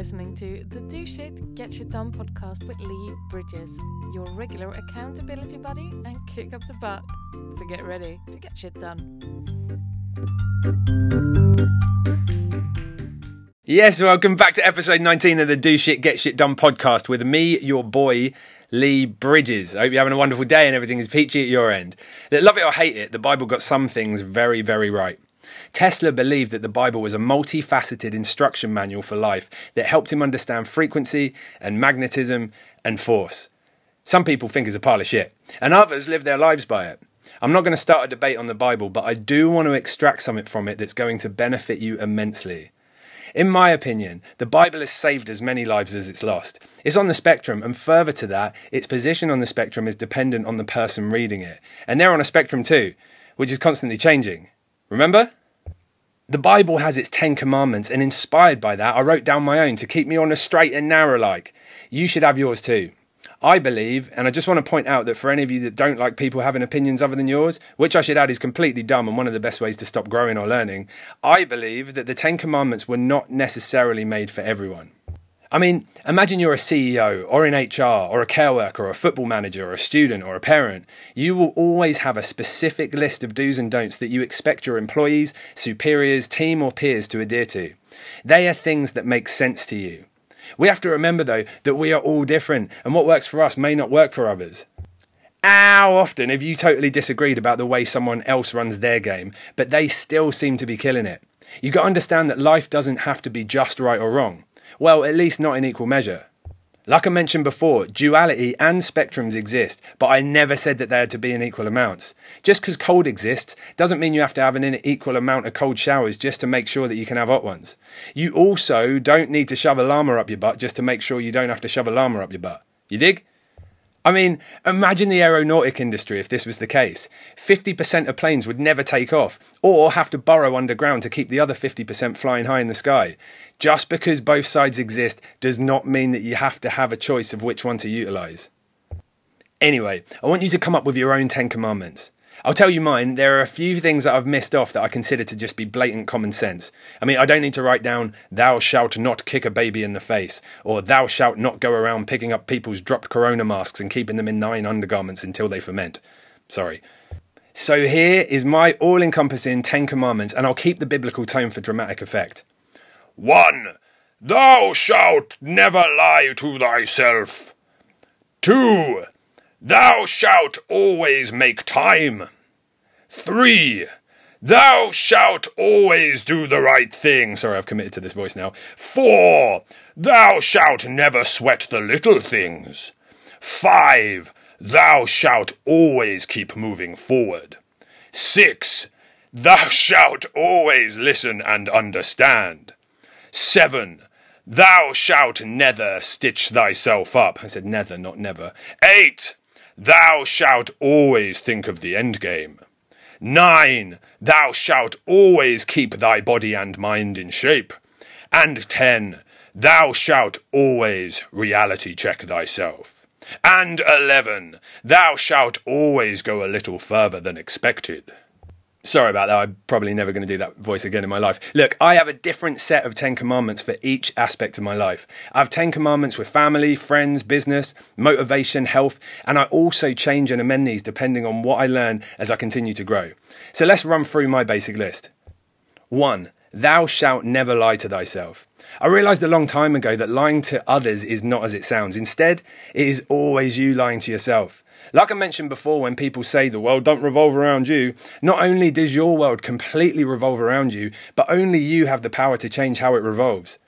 listening to the Do Shit, Get Shit Done podcast with Lee Bridges, your regular accountability buddy and kick up the butt. So get ready to get shit done. Yes, welcome back to episode 19 of the Do Shit, Get Shit Done podcast with me, your boy, Lee Bridges. I hope you're having a wonderful day and everything is peachy at your end. Love it or hate it, the Bible got some things very, very right. Tesla believed that the Bible was a multifaceted instruction manual for life that helped him understand frequency and magnetism and force. Some people think it's a pile of shit, and others live their lives by it. I'm not going to start a debate on the Bible, but I do want to extract something from it that's going to benefit you immensely. In my opinion, the Bible has saved as many lives as it's lost. It's on the spectrum, and further to that, its position on the spectrum is dependent on the person reading it. And they're on a spectrum too, which is constantly changing. Remember? The Bible has its Ten Commandments, and inspired by that, I wrote down my own to keep me on a straight and narrow like. You should have yours too. I believe, and I just want to point out that for any of you that don't like people having opinions other than yours, which I should add is completely dumb and one of the best ways to stop growing or learning, I believe that the Ten Commandments were not necessarily made for everyone. I mean, imagine you're a CEO or in HR or a care worker or a football manager or a student or a parent. You will always have a specific list of do's and don'ts that you expect your employees, superiors, team, or peers to adhere to. They are things that make sense to you. We have to remember, though, that we are all different and what works for us may not work for others. How often have you totally disagreed about the way someone else runs their game, but they still seem to be killing it? You've got to understand that life doesn't have to be just right or wrong. Well, at least not in equal measure. Like I mentioned before, duality and spectrums exist, but I never said that they had to be in equal amounts. Just because cold exists doesn't mean you have to have an equal amount of cold showers just to make sure that you can have hot ones. You also don't need to shove a llama up your butt just to make sure you don't have to shove a llama up your butt. You dig? I mean, imagine the aeronautic industry if this was the case. 50% of planes would never take off, or have to burrow underground to keep the other 50% flying high in the sky. Just because both sides exist does not mean that you have to have a choice of which one to utilize. Anyway, I want you to come up with your own 10 commandments. I'll tell you mine. There are a few things that I've missed off that I consider to just be blatant common sense. I mean, I don't need to write down, thou shalt not kick a baby in the face, or thou shalt not go around picking up people's dropped corona masks and keeping them in nine undergarments until they ferment. Sorry. So here is my all encompassing Ten Commandments, and I'll keep the biblical tone for dramatic effect. 1. Thou shalt never lie to thyself. 2. Thou shalt always make time. 3. Thou shalt always do the right thing. Sorry, I've committed to this voice now. 4. Thou shalt never sweat the little things. 5. Thou shalt always keep moving forward. 6. Thou shalt always listen and understand. 7. Thou shalt never stitch thyself up. I said nether, not never. 8. Thou shalt always think of the end game. 9. Thou shalt always keep thy body and mind in shape. And 10. Thou shalt always reality check thyself. And 11. Thou shalt always go a little further than expected. Sorry about that. I'm probably never going to do that voice again in my life. Look, I have a different set of 10 commandments for each aspect of my life. I have 10 commandments with family, friends, business, motivation, health, and I also change and amend these depending on what I learn as I continue to grow. So let's run through my basic list. 1. Thou shalt never lie to thyself. I realized a long time ago that lying to others is not as it sounds. Instead, it is always you lying to yourself. Like I mentioned before, when people say the world don't revolve around you, not only does your world completely revolve around you, but only you have the power to change how it revolves.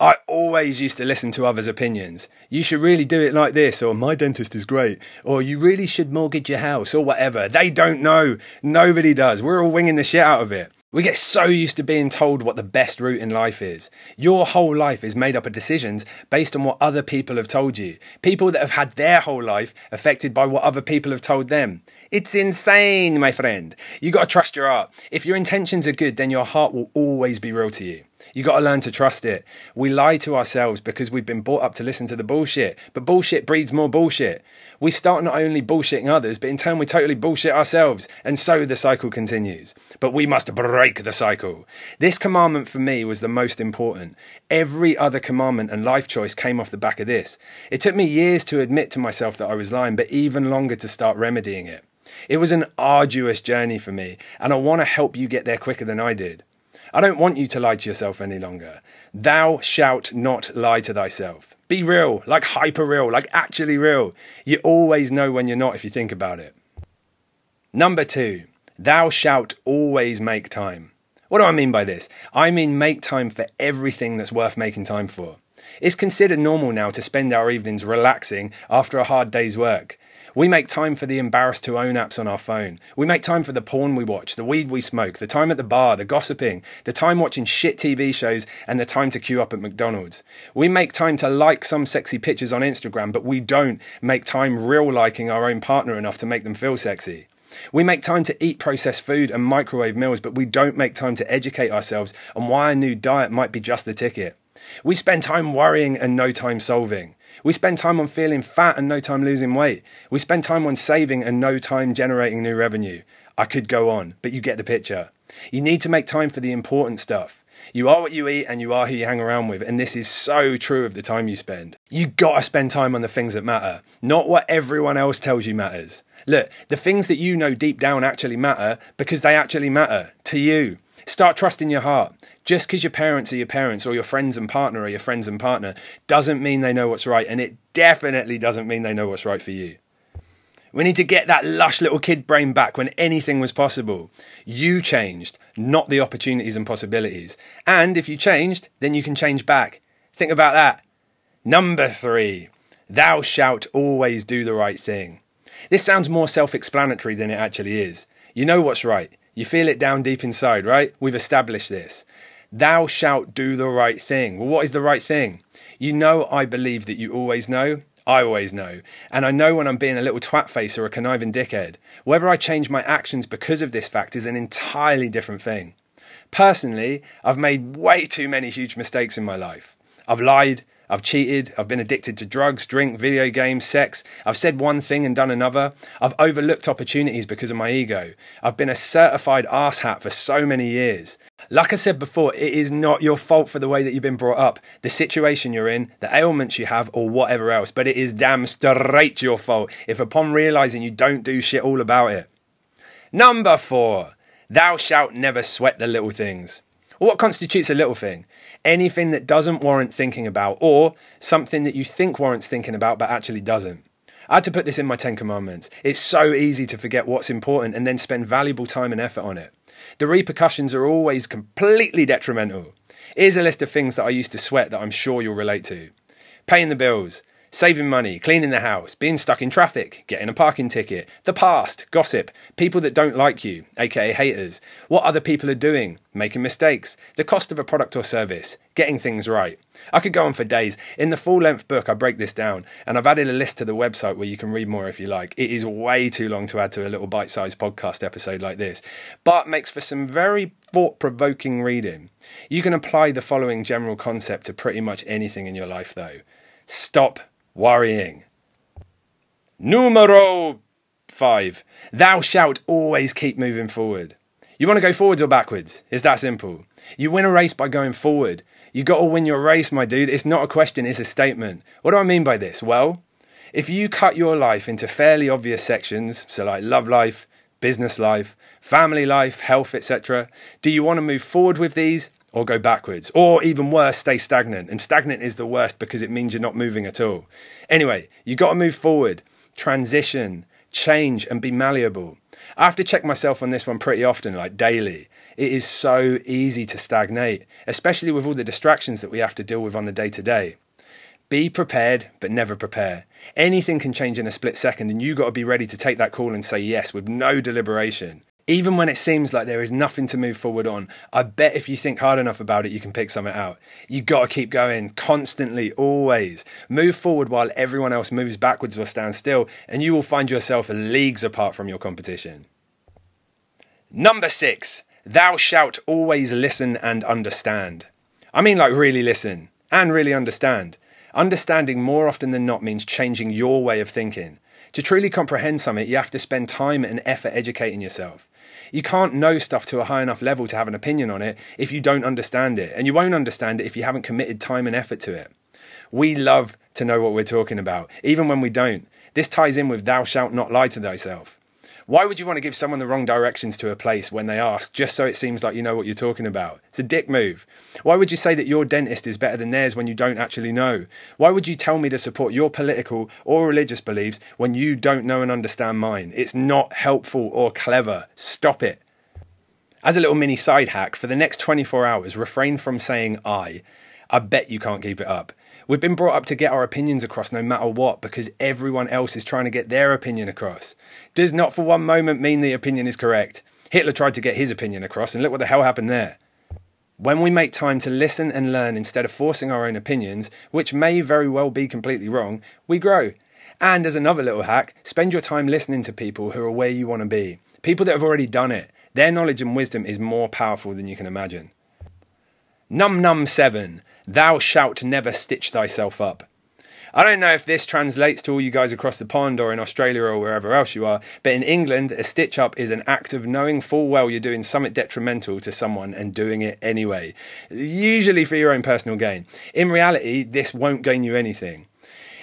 I always used to listen to others' opinions. You should really do it like this, or my dentist is great, or you really should mortgage your house, or whatever. They don't know. Nobody does. We're all winging the shit out of it. We get so used to being told what the best route in life is. Your whole life is made up of decisions based on what other people have told you. People that have had their whole life affected by what other people have told them. It's insane, my friend. You got to trust your heart. If your intentions are good, then your heart will always be real to you. You got to learn to trust it. We lie to ourselves because we've been brought up to listen to the bullshit, but bullshit breeds more bullshit. We start not only bullshitting others, but in turn we totally bullshit ourselves, and so the cycle continues. But we must break the cycle. This commandment for me was the most important. Every other commandment and life choice came off the back of this. It took me years to admit to myself that I was lying, but even longer to start remedying it. It was an arduous journey for me, and I want to help you get there quicker than I did. I don't want you to lie to yourself any longer. Thou shalt not lie to thyself. Be real, like hyper real, like actually real. You always know when you're not if you think about it. Number two, thou shalt always make time. What do I mean by this? I mean make time for everything that's worth making time for. It's considered normal now to spend our evenings relaxing after a hard day's work. We make time for the embarrassed to own apps on our phone. We make time for the porn we watch, the weed we smoke, the time at the bar, the gossiping, the time watching shit TV shows, and the time to queue up at McDonald's. We make time to like some sexy pictures on Instagram, but we don't make time real liking our own partner enough to make them feel sexy. We make time to eat processed food and microwave meals, but we don't make time to educate ourselves on why a new diet might be just the ticket. We spend time worrying and no time solving. We spend time on feeling fat and no time losing weight. We spend time on saving and no time generating new revenue. I could go on, but you get the picture. You need to make time for the important stuff. You are what you eat and you are who you hang around with, and this is so true of the time you spend. You gotta spend time on the things that matter, not what everyone else tells you matters. Look, the things that you know deep down actually matter because they actually matter to you. Start trusting your heart. Just because your parents are your parents or your friends and partner are your friends and partner doesn't mean they know what's right. And it definitely doesn't mean they know what's right for you. We need to get that lush little kid brain back when anything was possible. You changed, not the opportunities and possibilities. And if you changed, then you can change back. Think about that. Number three, thou shalt always do the right thing. This sounds more self explanatory than it actually is. You know what's right. You feel it down deep inside, right? We've established this. Thou shalt do the right thing. Well, what is the right thing? You know, I believe that you always know. I always know. And I know when I'm being a little twat face or a conniving dickhead. Whether I change my actions because of this fact is an entirely different thing. Personally, I've made way too many huge mistakes in my life. I've lied, I've cheated. I've been addicted to drugs, drink, video games, sex. I've said one thing and done another. I've overlooked opportunities because of my ego. I've been a certified asshat for so many years. Like I said before, it is not your fault for the way that you've been brought up, the situation you're in, the ailments you have, or whatever else, but it is damn straight your fault if upon realizing you don't do shit all about it. Number four, thou shalt never sweat the little things. what constitutes a little thing? Anything that doesn't warrant thinking about, or something that you think warrants thinking about but actually doesn't. I had to put this in my Ten Commandments. It's so easy to forget what's important and then spend valuable time and effort on it. The repercussions are always completely detrimental. Here's a list of things that I used to sweat that I'm sure you'll relate to paying the bills, saving money, cleaning the house, being stuck in traffic, getting a parking ticket, the past, gossip, people that don't like you, aka haters, what other people are doing, making mistakes, the cost of a product or service, getting things right. I could go on for days. In the full length book, I break this down, and I've added a list to the website where you can read more if you like. It is way too long to add to a little bite sized podcast episode like this, but makes for some very thought provoking reading. You can apply the following general concept to pretty much anything in your life, though. Stop worrying. Numero five. Thou shalt always keep moving forward. You want to go forwards or backwards? It's that simple. You win a race by going forward. You got to win your race, my dude. It's not a question, it's a statement. What do I mean by this? Well, if you cut your life into fairly obvious sections, so like love life, business life, family life, health, etc., do you want to move forward with these or go backwards, or even worse, stay stagnant. And stagnant is the worst because it means you're not moving at all. Anyway, you got to move forward, transition, change, and be malleable. I have to check myself on this one pretty often, like daily. It is so easy to stagnate, especially with all the distractions that we have to deal with on the day to day. Be prepared, but never prepare. Anything can change in a split second, and you got to be ready to take that call and say yes with no deliberation even when it seems like there is nothing to move forward on, I bet if you think hard enough about it, you can pick something out. You got to keep going constantly, always. Move forward while everyone else moves backwards or stands still, and you will find yourself leagues apart from your competition. Number six, thou shalt always listen and understand. I mean, like, really listen and really understand. Understanding more often than not means changing your way of thinking. To truly comprehend something, you have to spend time and effort educating yourself. You can't know stuff to a high enough level to have an opinion on it if you don't understand it, and you won't understand it if you haven't committed time and effort to it. We love to know what we're talking about, even when we don't. This ties in with thou shalt not lie to thyself. Why would you want to give someone the wrong directions to a place when they ask, just so it seems like you know what you're talking about? It's a dick move. Why would you say that your dentist is better than theirs when you don't actually know? Why would you tell me to support your political or religious beliefs when you don't know and understand mine? It's not helpful or clever. Stop it. As a little mini side hack, for the next 24 hours, refrain from saying I. I bet you can't keep it up. We've been brought up to get our opinions across no matter what because everyone else is trying to get their opinion across. Does not for one moment mean the opinion is correct. Hitler tried to get his opinion across, and look what the hell happened there. When we make time to listen and learn instead of forcing our own opinions, which may very well be completely wrong, we grow. And as another little hack, spend your time listening to people who are where you want to be. People that have already done it. Their knowledge and wisdom is more powerful than you can imagine. Num Num 7. Thou shalt never stitch thyself up. I don't know if this translates to all you guys across the pond or in Australia or wherever else you are, but in England, a stitch up is an act of knowing full well you're doing something detrimental to someone and doing it anyway, usually for your own personal gain. In reality, this won't gain you anything.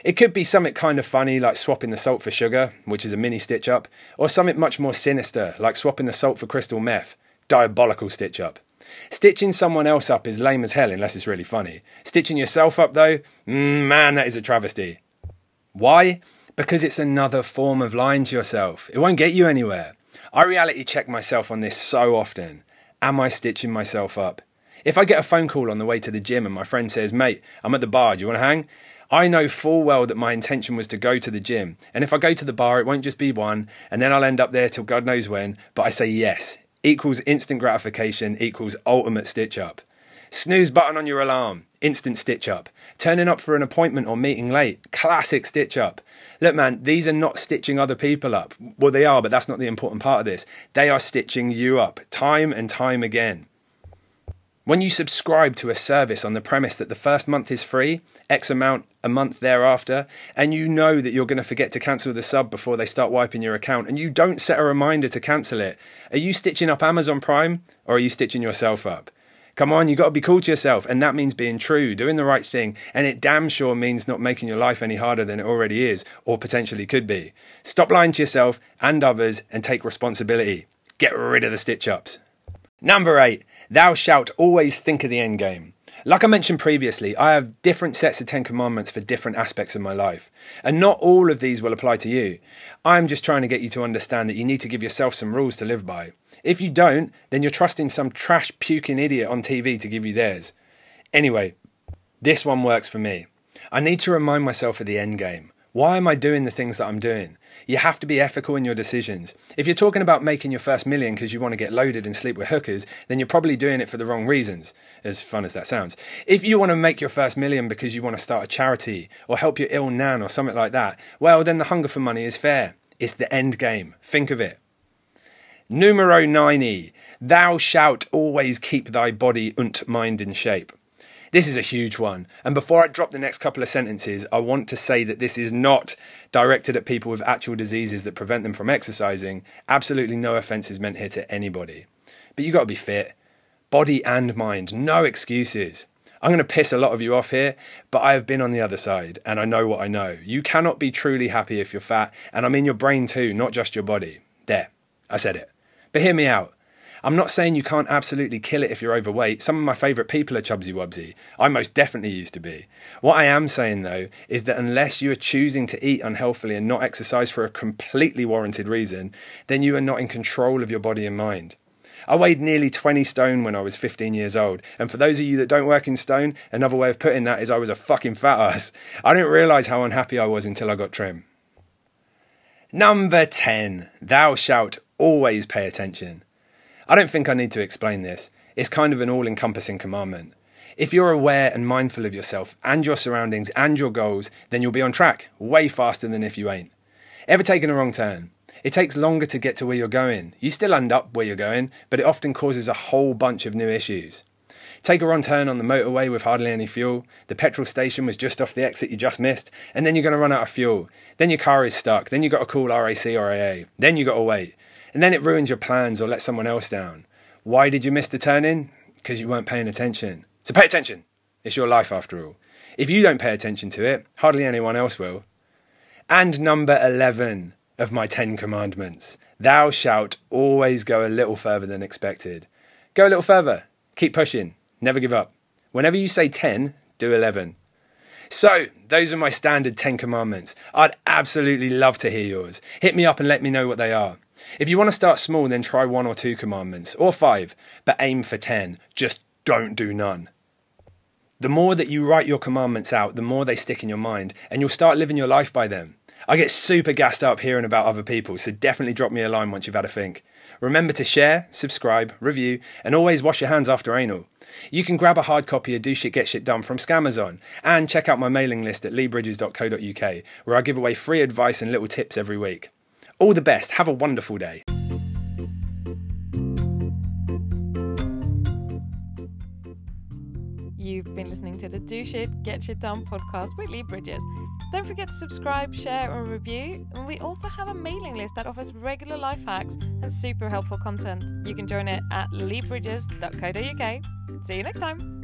It could be something kind of funny like swapping the salt for sugar, which is a mini stitch up, or something much more sinister like swapping the salt for crystal meth, diabolical stitch up. Stitching someone else up is lame as hell unless it's really funny. Stitching yourself up, though, mm, man, that is a travesty. Why? Because it's another form of lying to yourself. It won't get you anywhere. I reality check myself on this so often. Am I stitching myself up? If I get a phone call on the way to the gym and my friend says, mate, I'm at the bar, do you want to hang? I know full well that my intention was to go to the gym. And if I go to the bar, it won't just be one, and then I'll end up there till God knows when. But I say yes equals instant gratification equals ultimate stitch up. Snooze button on your alarm, instant stitch up. Turning up for an appointment or meeting late, classic stitch up. Look, man, these are not stitching other people up. Well, they are, but that's not the important part of this. They are stitching you up time and time again. When you subscribe to a service on the premise that the first month is free, X amount a month thereafter, and you know that you're going to forget to cancel the sub before they start wiping your account, and you don't set a reminder to cancel it, are you stitching up Amazon Prime or are you stitching yourself up? Come on, you got to be cool to yourself, and that means being true, doing the right thing, and it damn sure means not making your life any harder than it already is, or potentially could be. Stop lying to yourself and others and take responsibility. Get rid of the stitch ups. Number eight, thou shalt always think of the end game. Like I mentioned previously, I have different sets of Ten Commandments for different aspects of my life, and not all of these will apply to you. I'm just trying to get you to understand that you need to give yourself some rules to live by. If you don't, then you're trusting some trash puking idiot on TV to give you theirs. Anyway, this one works for me. I need to remind myself of the end game. Why am I doing the things that I'm doing? You have to be ethical in your decisions. If you're talking about making your first million because you want to get loaded and sleep with hookers, then you're probably doing it for the wrong reasons, as fun as that sounds. If you want to make your first million because you want to start a charity or help your ill nan or something like that, well, then the hunger for money is fair. It's the end game. Think of it. Numero 9e. Thou shalt always keep thy body und mind in shape. This is a huge one. And before I drop the next couple of sentences, I want to say that this is not directed at people with actual diseases that prevent them from exercising. Absolutely no offense is meant here to anybody. But you got to be fit, body and mind, no excuses. I'm going to piss a lot of you off here, but I have been on the other side and I know what I know. You cannot be truly happy if you're fat, and I mean your brain too, not just your body. There, I said it. But hear me out. I'm not saying you can't absolutely kill it if you're overweight. Some of my favourite people are chubsy wubsy. I most definitely used to be. What I am saying though is that unless you are choosing to eat unhealthily and not exercise for a completely warranted reason, then you are not in control of your body and mind. I weighed nearly 20 stone when I was 15 years old. And for those of you that don't work in stone, another way of putting that is I was a fucking fat ass. I didn't realise how unhappy I was until I got trim. Number 10. Thou shalt always pay attention. I don't think I need to explain this. It's kind of an all encompassing commandment. If you're aware and mindful of yourself and your surroundings and your goals, then you'll be on track way faster than if you ain't. Ever taken a wrong turn? It takes longer to get to where you're going. You still end up where you're going, but it often causes a whole bunch of new issues. Take a wrong turn on the motorway with hardly any fuel. The petrol station was just off the exit you just missed, and then you're going to run out of fuel. Then your car is stuck. Then you've got to call RAC or AA. Then you've got to wait. And then it ruins your plans or lets someone else down. Why did you miss the turn in? Because you weren't paying attention. So pay attention. It's your life after all. If you don't pay attention to it, hardly anyone else will. And number 11 of my Ten Commandments Thou shalt always go a little further than expected. Go a little further. Keep pushing. Never give up. Whenever you say 10, do 11. So, those are my standard 10 commandments. I'd absolutely love to hear yours. Hit me up and let me know what they are. If you want to start small, then try one or two commandments, or five, but aim for 10. Just don't do none. The more that you write your commandments out, the more they stick in your mind, and you'll start living your life by them. I get super gassed up hearing about other people, so definitely drop me a line once you've had a think. Remember to share, subscribe, review, and always wash your hands after anal. You can grab a hard copy of Do Shit Get Shit Done from Scamazon and check out my mailing list at leebridges.co.uk where I give away free advice and little tips every week. All the best. Have a wonderful day. You've been listening to the Do Shit, Get Shit Done podcast with Lee Bridges. Don't forget to subscribe, share, and review. And we also have a mailing list that offers regular life hacks and super helpful content. You can join it at leebridges.co.uk. See you next time.